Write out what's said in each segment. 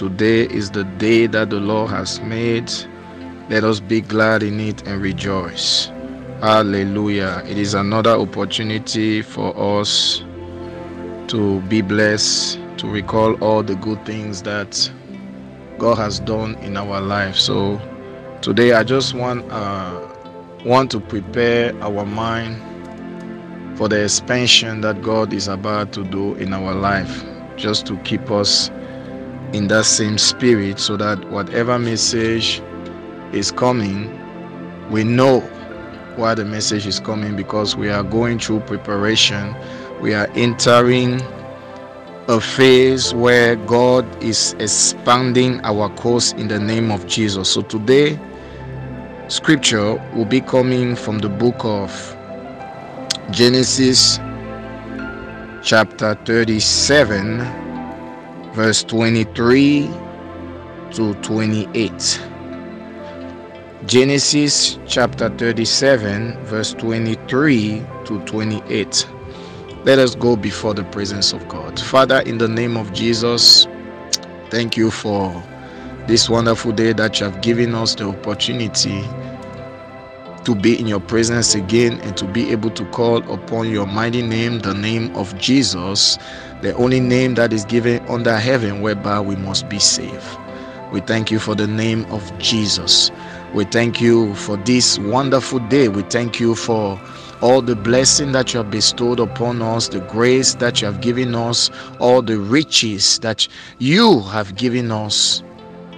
Today is the day that the Lord has made. Let us be glad in it and rejoice. Hallelujah. It is another opportunity for us to be blessed, to recall all the good things that God has done in our life. So today I just want uh, want to prepare our mind for the expansion that God is about to do in our life, just to keep us in that same spirit so that whatever message is coming, we know why the message is coming because we are going through preparation we are entering a phase where God is expanding our course in the name of Jesus. So today, scripture will be coming from the book of Genesis, chapter 37, verse 23 to 28. Genesis chapter 37, verse 23 to 28. Let us go before the presence of God. Father, in the name of Jesus, thank you for this wonderful day that you have given us the opportunity to be in your presence again and to be able to call upon your mighty name, the name of Jesus, the only name that is given under heaven whereby we must be saved. We thank you for the name of Jesus. We thank you for this wonderful day. We thank you for all the blessing that you have bestowed upon us, the grace that you have given us, all the riches that you have given us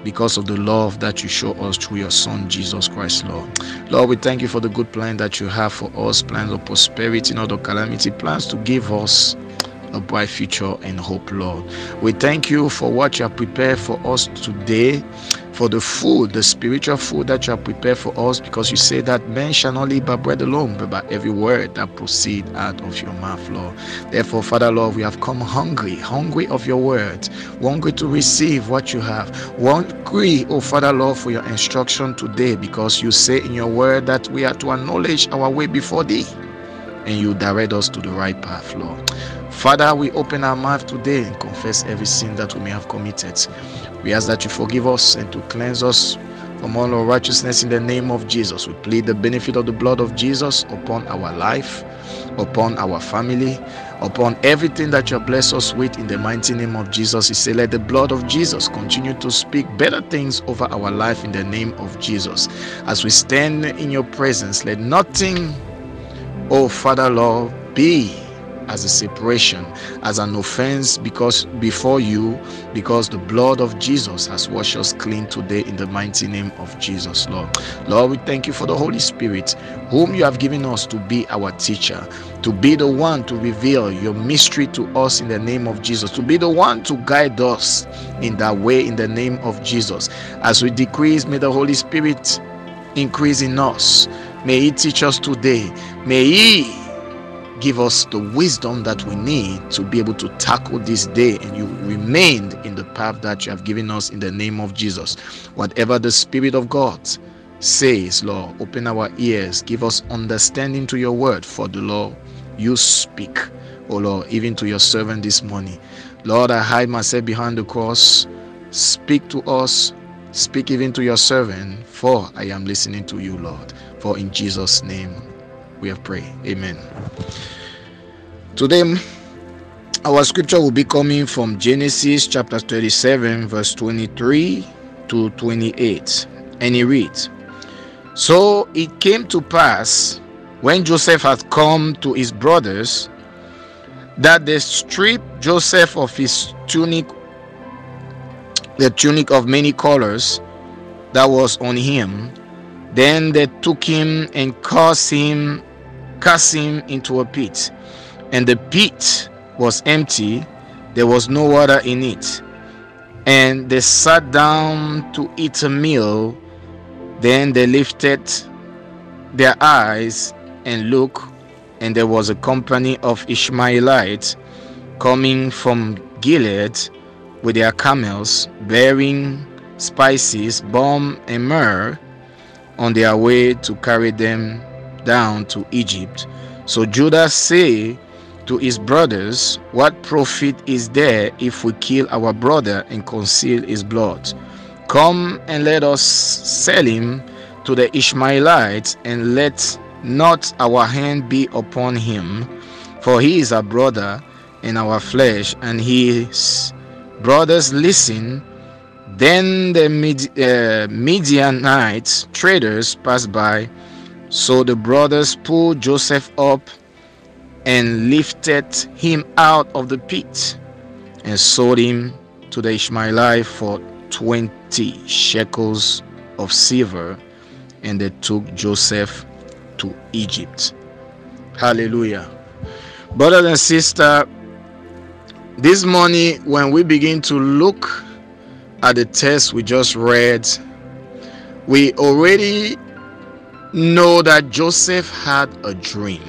because of the love that you show us through your Son, Jesus Christ, Lord. Lord, we thank you for the good plan that you have for us, plans of prosperity, not of calamity, plans to give us a bright future and hope, Lord. We thank you for what you have prepared for us today for the food, the spiritual food that you have prepared for us, because you say that men shall not live by bread alone, but by every word that proceed out of your mouth, Lord. Therefore, Father, Lord, we have come hungry, hungry of your word, hungry to receive what you have, hungry, oh Father, Lord, for your instruction today, because you say in your word that we are to acknowledge our way before thee, and you direct us to the right path, Lord. Father, we open our mouth today and confess every sin that we may have committed. We ask that you forgive us and to cleanse us from all unrighteousness in the name of Jesus. We plead the benefit of the blood of Jesus upon our life, upon our family, upon everything that you blessed us with in the mighty name of Jesus. He said, Let the blood of Jesus continue to speak better things over our life in the name of Jesus. As we stand in your presence, let nothing, oh Father Lord, be as a separation, as an offense because before you, because the blood of Jesus has washed us clean today in the mighty name of Jesus, Lord. Lord, we thank you for the Holy Spirit, whom you have given us to be our teacher, to be the one to reveal your mystery to us in the name of Jesus, to be the one to guide us in that way in the name of Jesus. As we decrease, may the Holy Spirit increase in us. May He teach us today. May He give us the wisdom that we need to be able to tackle this day and you remained in the path that you have given us in the name of Jesus. Whatever the Spirit of God says, Lord, open our ears, give us understanding to your word for the Lord. You speak, oh Lord, even to your servant this morning. Lord, I hide myself behind the cross. Speak to us, speak even to your servant, for I am listening to you, Lord. For in Jesus' name we have prayed. Amen. Today, our scripture will be coming from Genesis chapter 37, verse 23 to 28. And it reads So it came to pass when Joseph had come to his brothers that they stripped Joseph of his tunic, the tunic of many colors that was on him. Then they took him and cast him, cast him into a pit and the pit was empty, there was no water in it. And they sat down to eat a meal. Then they lifted their eyes and looked, and there was a company of Ishmaelites coming from Gilead with their camels, bearing spices, balm, and myrrh on their way to carry them down to Egypt. So Judah said, to his brothers, What profit is there if we kill our brother and conceal his blood? Come and let us sell him to the Ishmaelites, and let not our hand be upon him, for he is our brother in our flesh, and his brothers listen. Then the Mid- uh, Midianites traders passed by, so the brothers pulled Joseph up and lifted him out of the pit and sold him to the Ishmaelite for 20 shekels of silver, and they took Joseph to Egypt. Hallelujah. Brothers and sisters, this morning, when we begin to look at the text we just read, we already know that Joseph had a dream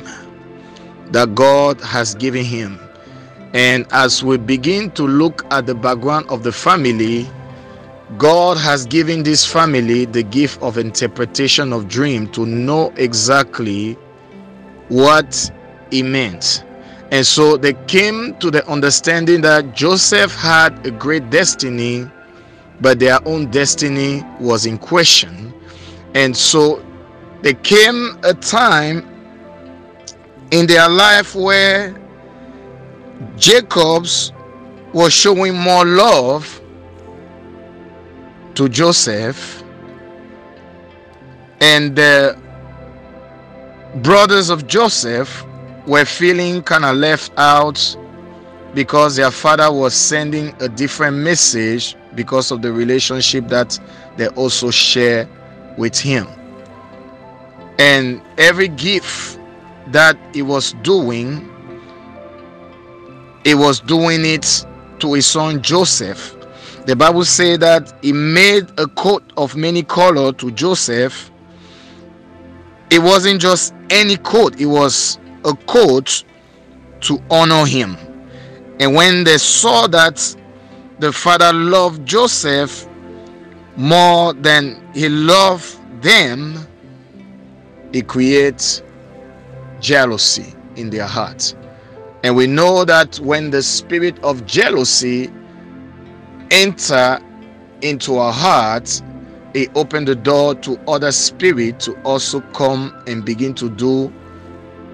that God has given him. And as we begin to look at the background of the family, God has given this family the gift of interpretation of dream to know exactly what it meant. And so they came to the understanding that Joseph had a great destiny, but their own destiny was in question. And so there came a time in their life where Jacob's was showing more love to Joseph and the brothers of Joseph were feeling kind of left out because their father was sending a different message because of the relationship that they also share with him. And every gift that he was doing, he was doing it to his son Joseph. The Bible says that he made a coat of many color to Joseph. It wasn't just any coat, it was a coat to honor him. And when they saw that the father loved Joseph more than he loved them, it creates jealousy in their hearts. And we know that when the spirit of jealousy enter into our hearts, it open the door to other spirit to also come and begin to do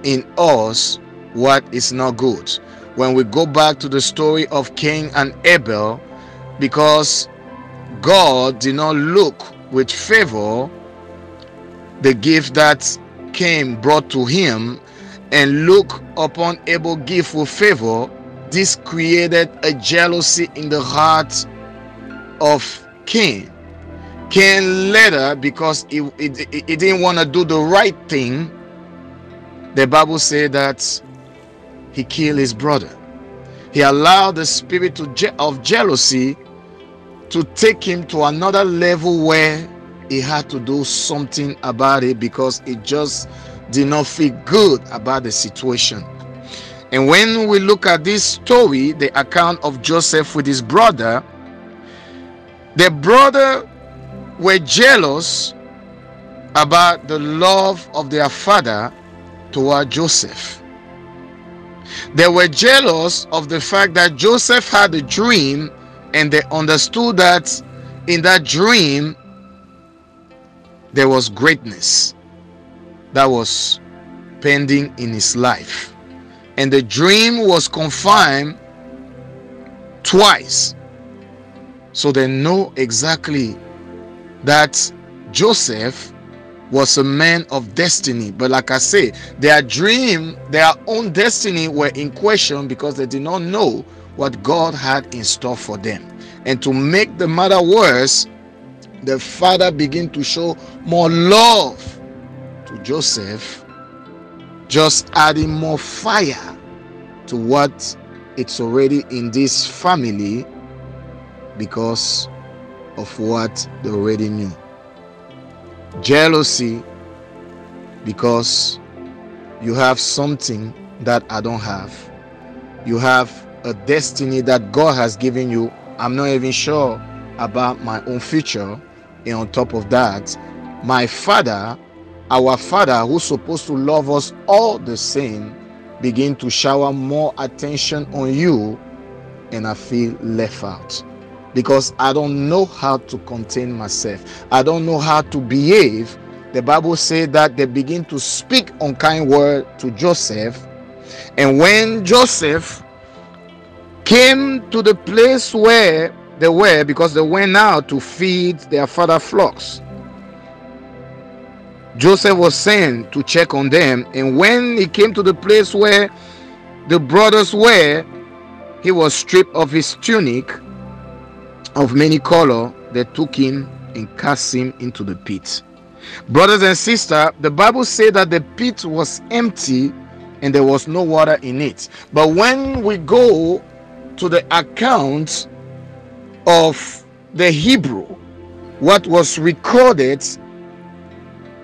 in us what is not good. When we go back to the story of Cain and Abel, because God did not look with favor the gift that came brought to him and look upon Abel give with favor, this created a jealousy in the heart of Cain. Cain later, because he, he, he didn't want to do the right thing, the Bible said that he killed his brother. He allowed the spirit je- of jealousy to take him to another level where he had to do something about it because it just did not feel good about the situation. And when we look at this story, the account of Joseph with his brother, the brother were jealous about the love of their father toward Joseph. They were jealous of the fact that Joseph had a dream and they understood that in that dream there was greatness that was pending in his life. And the dream was confirmed twice. So they know exactly that Joseph was a man of destiny. But like I say, their dream, their own destiny were in question because they did not know what God had in store for them. And to make the matter worse, the father began to show more love to Joseph, just adding more fire to what it's already in this family because of what they already knew. Jealousy because you have something that I don't have. You have a destiny that God has given you. I'm not even sure about my own future. And on top of that, my father our Father, who's supposed to love us all the same, begin to shower more attention on you, and I feel left out because I don't know how to contain myself. I don't know how to behave. The Bible says that they begin to speak unkind word to Joseph. And when Joseph came to the place where they were, because they went out to feed their father flocks, Joseph was sent to check on them. And when he came to the place where the brothers were, he was stripped of his tunic of many color They took him and cast him into the pit. Brothers and sisters, the Bible said that the pit was empty and there was no water in it. But when we go to the account of the Hebrew, what was recorded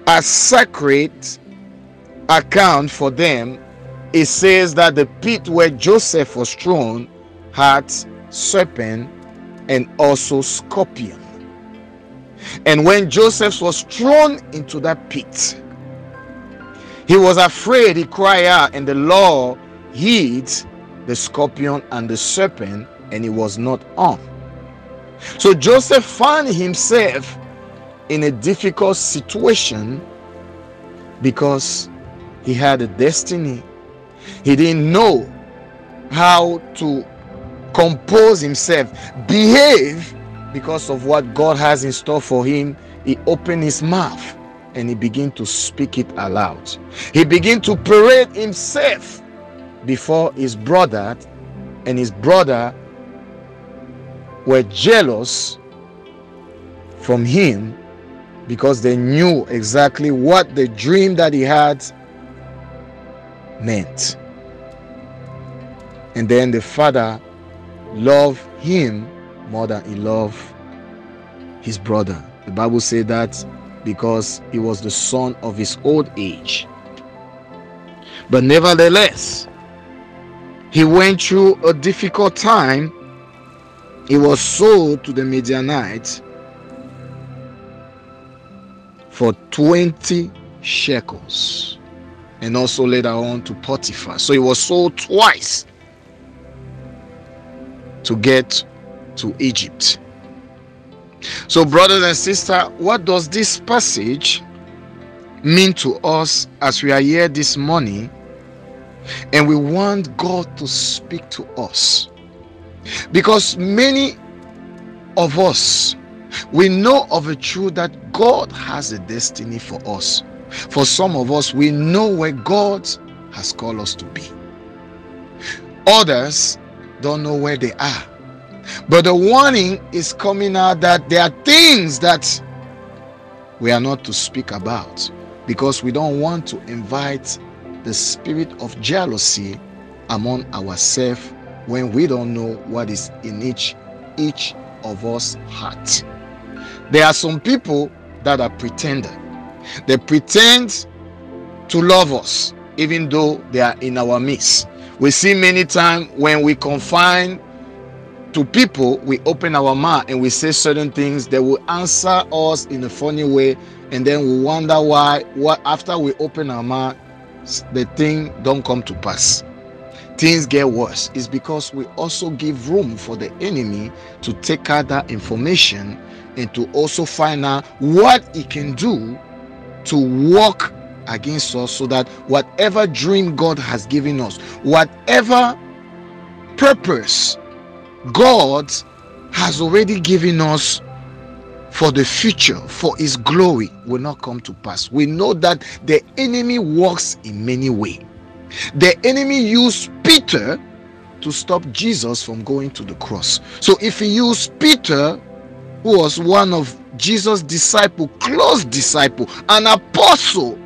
as sacred account for them, it says that the pit where Joseph was thrown had serpent and also scorpion. And when Joseph was thrown into that pit, he was afraid, he cried out, and the Lord hid the scorpion and the serpent, and he was not on. So Joseph found himself in a difficult situation because he had a destiny. He didn't know how to compose himself, behave because of what God has in store for him. He opened his mouth and he began to speak it aloud. He began to parade himself before his brother, and his brother were jealous from him because they knew exactly what the dream that he had meant. And then the father loved him more than he loved his brother. The Bible said that because he was the son of his old age. But nevertheless, he went through a difficult time. He was sold to the Midianites for 20 shekels and also later on to Potiphar. So he was sold twice to get to Egypt. So, brothers and sisters, what does this passage mean to us as we are here this morning and we want God to speak to us? Because many of us we know of a truth that God has a destiny for us. For some of us, we know where God has called us to be. Others, don't know where they are. But the warning is coming out that there are things that we are not to speak about because we don't want to invite the spirit of jealousy among ourselves when we don't know what is in each each of us heart. There are some people that are pretender. They pretend to love us even though they are in our midst. We see many times when we confine to people, we open our mouth and we say certain things, they will answer us in a funny way, and then we wonder why what after we open our mouth, the thing don't come to pass. Things get worse. is because we also give room for the enemy to take out that information and to also find out what he can do to work against us so that whatever dream God has given us, whatever purpose God has already given us for the future, for his glory, will not come to pass. We know that the enemy works in many ways. The enemy used Peter to stop Jesus from going to the cross. So if he used Peter, who was one of Jesus' disciple, close disciple, an apostle,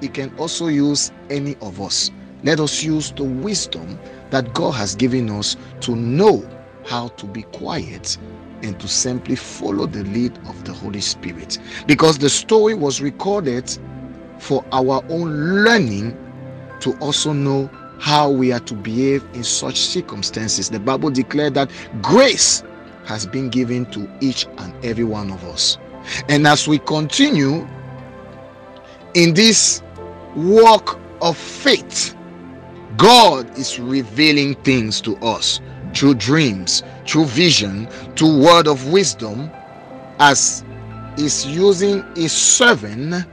he can also use any of us. Let us use the wisdom that God has given us to know how to be quiet and to simply follow the lead of the Holy Spirit. Because the story was recorded for our own learning to also know how we are to behave in such circumstances. The Bible declared that grace has been given to each and every one of us. And as we continue in this walk of faith, God is revealing things to us through dreams, through vision, through word of wisdom, as is using a servant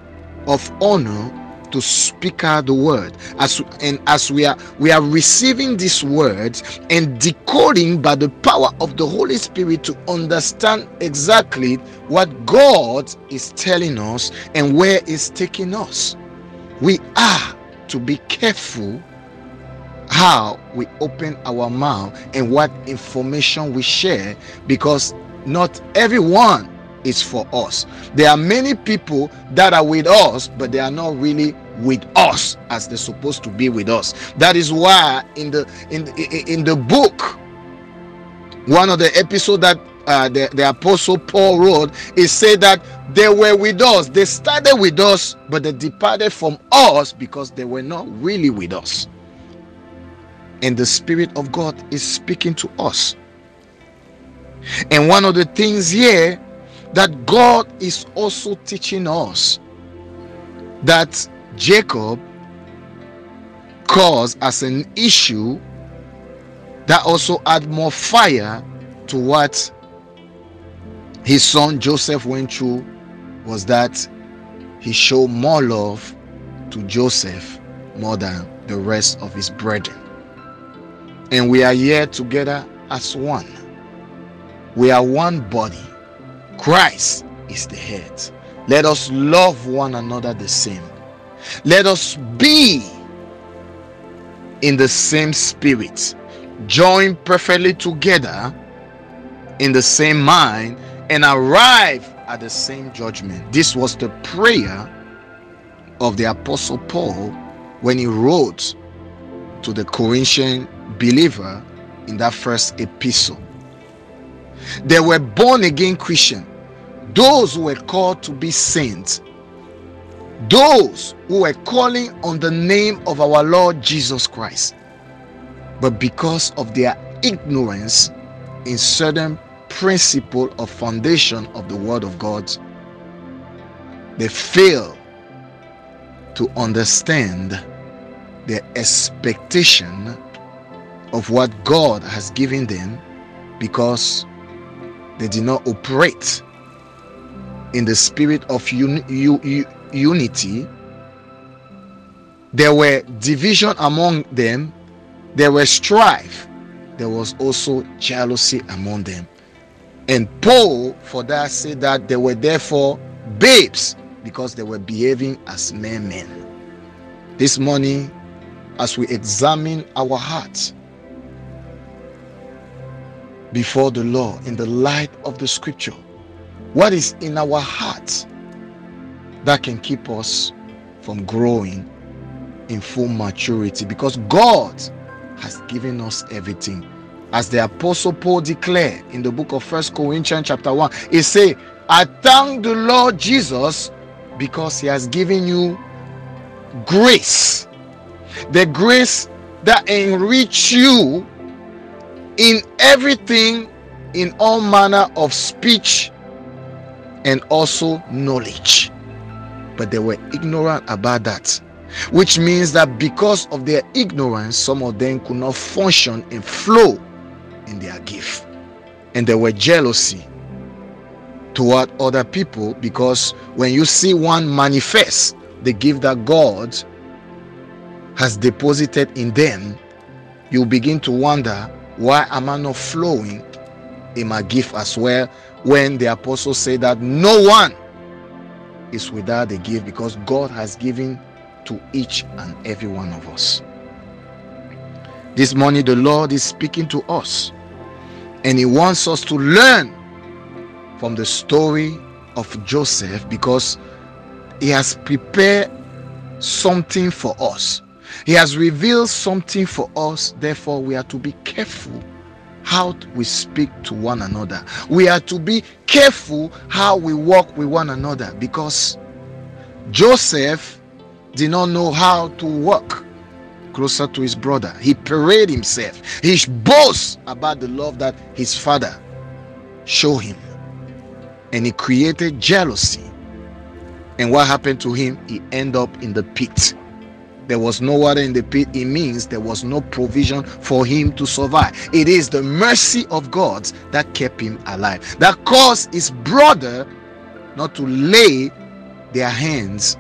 of honor to speak out the word. As and as we are we are receiving these words and decoding by the power of the holy spirit to understand exactly what god is telling us and where it's taking us. We are to be careful how we open our mouth and what information we share because not everyone is for us. There are many people that are with us, but they are not really with us as they're supposed to be with us. That is why in the in in the book, one of the epistle that uh, the, the apostle Paul wrote, is said that they were with us. They started with us, but they departed from us because they were not really with us. And the Spirit of God is speaking to us. And one of the things here that God is also teaching us that Jacob caused as an issue that also add more fire to what his son Joseph went through was that he showed more love to Joseph more than the rest of his brethren. And we are here together as one. We are one body Christ is the head. Let us love one another the same. Let us be in the same spirit, join perfectly together in the same mind, and arrive at the same judgment. This was the prayer of the Apostle Paul when he wrote to the Corinthian believer in that first epistle. They were born again Christian. Those who were called to be saints. Those who were calling on the name of our Lord Jesus Christ. But because of their ignorance in certain principle of foundation of the word of God, they fail to understand the expectation of what God has given them because they did not operate in the spirit of un- u- unity. There were division among them, there was strife, there was also jealousy among them. And Paul, for that, said that they were therefore babes because they were behaving as mere men. This morning, as we examine our hearts, before the law in the light of the scripture? What is in our hearts that can keep us from growing in full maturity? Because God has given us everything. As the apostle Paul declared in the book of First Corinthians chapter 1, he say, I thank the Lord Jesus because he has given you grace. The grace that enrich you in everything, in all manner of speech and also knowledge. But they were ignorant about that. Which means that because of their ignorance, some of them could not function and flow in their gift. And there were jealousy toward other people because when you see one manifest the gift that God has deposited in them, you begin to wonder why am I not flowing in my gift as well? When the apostle said that no one is without a gift because God has given to each and every one of us. This morning, the Lord is speaking to us and He wants us to learn from the story of Joseph because He has prepared something for us. He has revealed something for us, therefore, we are to be careful how we speak to one another. We are to be careful how we walk with one another because Joseph did not know how to walk closer to his brother. He paraded himself. He boasts about the love that his father showed him. And he created jealousy. And what happened to him? He ended up in the pit there was no water in the pit, it means there was no provision for him to survive. It is the mercy of God that kept him alive, that caused his brother not to lay their hands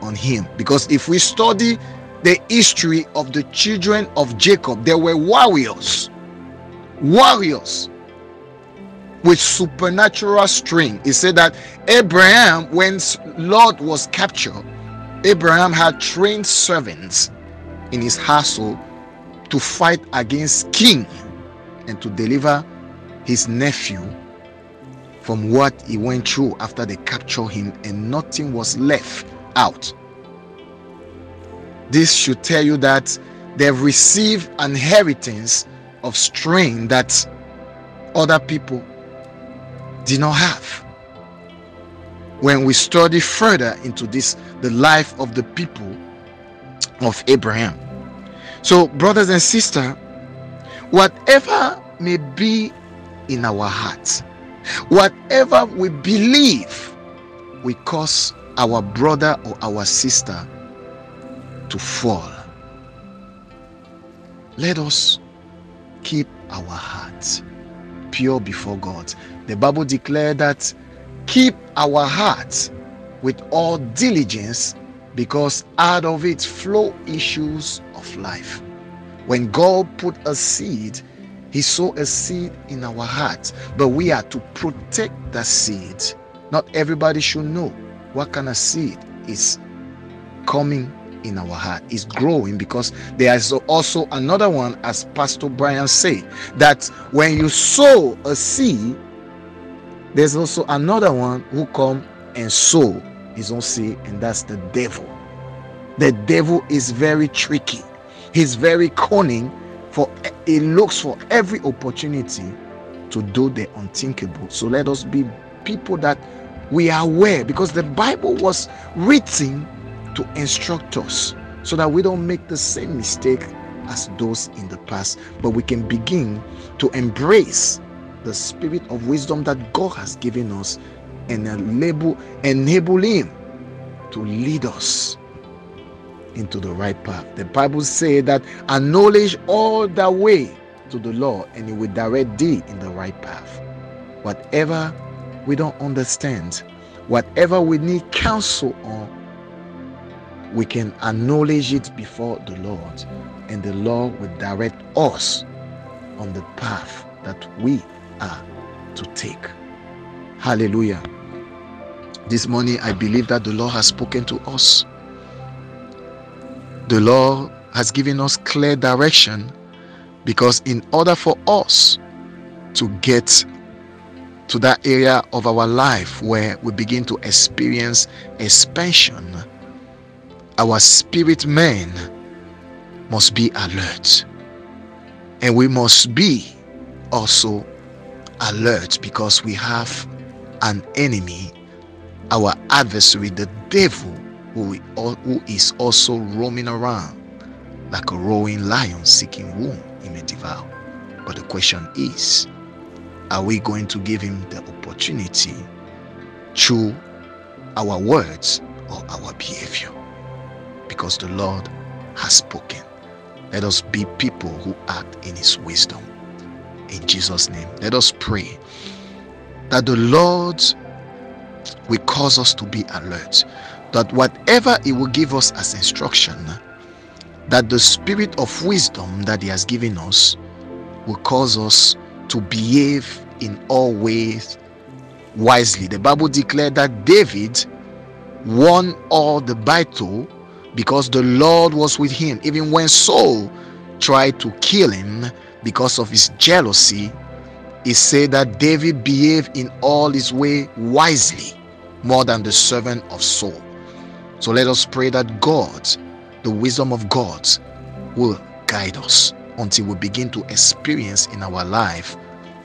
on him. Because if we study the history of the children of Jacob, there were warriors, warriors with supernatural strength. He said that Abraham, when Lot was captured, Abraham had trained servants in his household to fight against king and to deliver his nephew from what he went through after they captured him and nothing was left out. This should tell you that they've received an inheritance of strength that other people did not have when we study further into this the life of the people of Abraham. So, brothers and sisters, whatever may be in our hearts, whatever we believe we cause our brother or our sister to fall. Let us keep our hearts pure before God. The Bible declared that keep our hearts with all diligence because out of it flow issues of life. When God put a seed, He sowed a seed in our hearts, but we are to protect the seed. Not everybody should know what kind of seed is coming in our heart is growing because there is also another one as pastor brian said that when you sow a seed there's also another one who come and sow his own seed and that's the devil. The devil is very tricky. He's very cunning for he looks for every opportunity to do the unthinkable. So let us be people that we are aware because the bible was written to instruct us so that we don't make the same mistake as those in the past. But we can begin to embrace the spirit of wisdom that God has given us and enable, enable Him to lead us into the right path. The Bible says that acknowledge all the way to the Lord and He will direct thee in the right path. Whatever we don't understand, whatever we need counsel on, we can acknowledge it before the Lord, and the Lord will direct us on the path that we are to take. Hallelujah. This morning, I believe that the Lord has spoken to us. The Lord has given us clear direction because, in order for us to get to that area of our life where we begin to experience expansion, our spirit man must be alert and we must be also alert because we have an enemy, our adversary, the devil, who, who is also roaming around like a roaring lion seeking whom he may devour. But the question is, are we going to give him the opportunity through our words or our behavior? Because the Lord has spoken. Let us be people who act in his wisdom in Jesus' name. Let us pray that the Lord will cause us to be alert, that whatever He will give us as instruction, that the spirit of wisdom that He has given us will cause us to behave in all ways wisely. The Bible declared that David won all the battle because the Lord was with him, even when Saul tried to kill him because of his jealousy, he said that David behaved in all his way wisely more than the servant of Saul. So let us pray that God, the wisdom of God, will guide us until we begin to experience in our life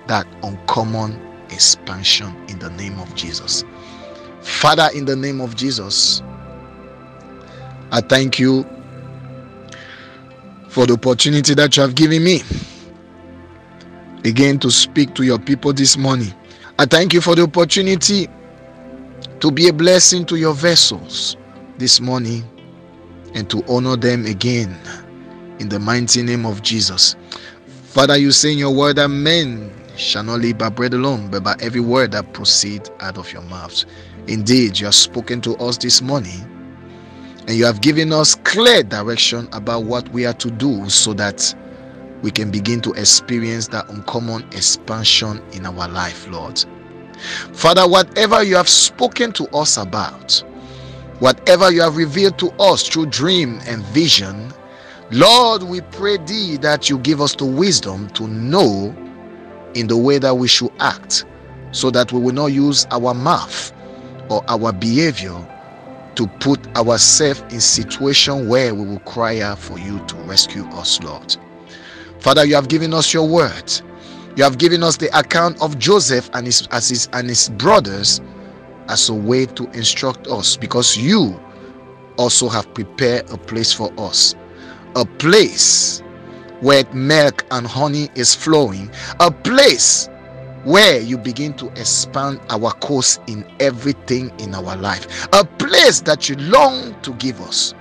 that uncommon expansion in the name of Jesus. Father, in the name of Jesus, I thank you for the opportunity that you have given me again to speak to your people this morning. I thank you for the opportunity to be a blessing to your vessels this morning. and to honor them again in the mighty name of Jesus. Father, you say in your word that men shall not live by bread alone, but by every word that proceeds out of your mouth. Indeed, you have spoken to us this morning, and you have given us clear direction about what we are to do so that we can begin to experience that uncommon expansion in our life, Lord. Father, whatever you have spoken to us about, whatever you have revealed to us through dream and vision, Lord, we pray thee that you give us the wisdom to know in the way that we should act so that we will not use our mouth or our behavior to put ourselves in situation where we will cry out for you to rescue us lord father you have given us your word you have given us the account of joseph and his, his and his brothers as a way to instruct us because you also have prepared a place for us. A place where milk and honey is flowing, a place where you begin to expand our course in everything in our life, a place that you long to give us,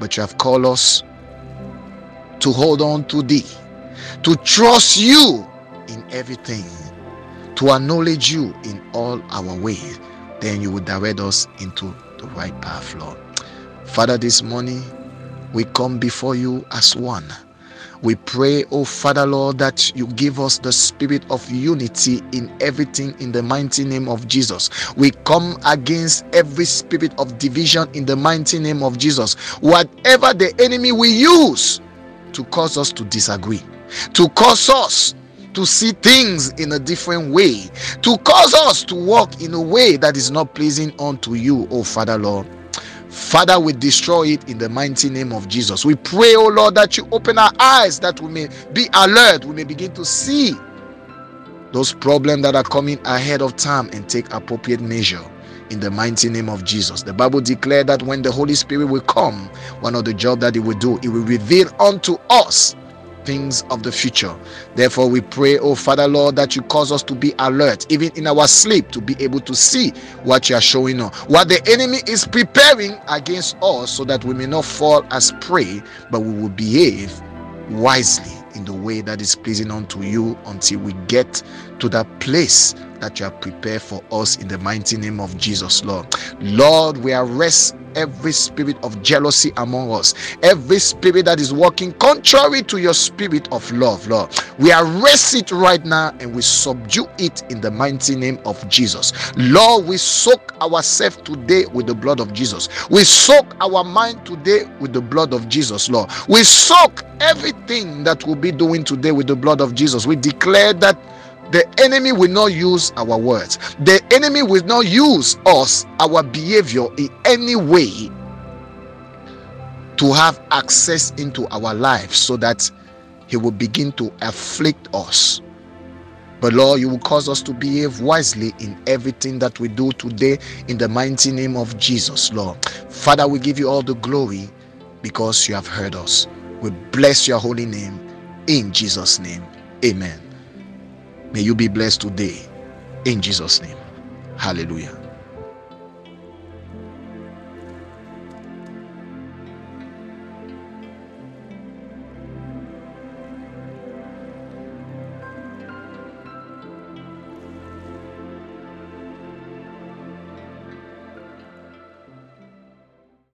but you have called us to hold on to thee, to trust you in everything, to acknowledge you in all our ways. Then you will direct us into the right path, Lord. Father, this morning we come before you as one we pray, oh Father Lord, that you give us the spirit of unity in everything in the mighty name of Jesus. We come against every spirit of division in the mighty name of Jesus. Whatever the enemy will use to cause us to disagree, to cause us to see things in a different way, to cause us to walk in a way that is not pleasing unto you, oh Father Lord. Father, we destroy it in the mighty name of Jesus. We pray, oh Lord, that you open our eyes that we may be alert, we may begin to see those problems that are coming ahead of time and take appropriate measure in the mighty name of Jesus. The Bible declared that when the Holy Spirit will come, one of the job that he will do, he will reveal unto us things of the future. Therefore, we pray, oh Father Lord, that you cause us to be alert, even in our sleep, to be able to see what you are showing us, what the enemy is preparing against us, so that we may not fall as prey, but we will behave wisely in the way that is pleasing unto you until we get to that place that you have prepared for us in the mighty name of Jesus, Lord. Lord, we arrest every spirit of jealousy among us, every spirit that is working contrary to your spirit of love, Lord. We arrest it right now and we subdue it in the mighty name of Jesus. Lord, we soak ourselves today with the blood of Jesus. We soak our mind today with the blood of Jesus, Lord. We soak everything that we'll be doing today with the blood of Jesus. We declare that the enemy will not use our words. The enemy will not use us, our behavior in any way to have access into our lives so that he will begin to afflict us. But Lord, you will cause us to behave wisely in everything that we do today in the mighty name of Jesus, Lord. Father, we give you all the glory because you have heard us. We bless your holy name in Jesus' name. Amen. May you be blessed today. In Jesus' name. Hallelujah.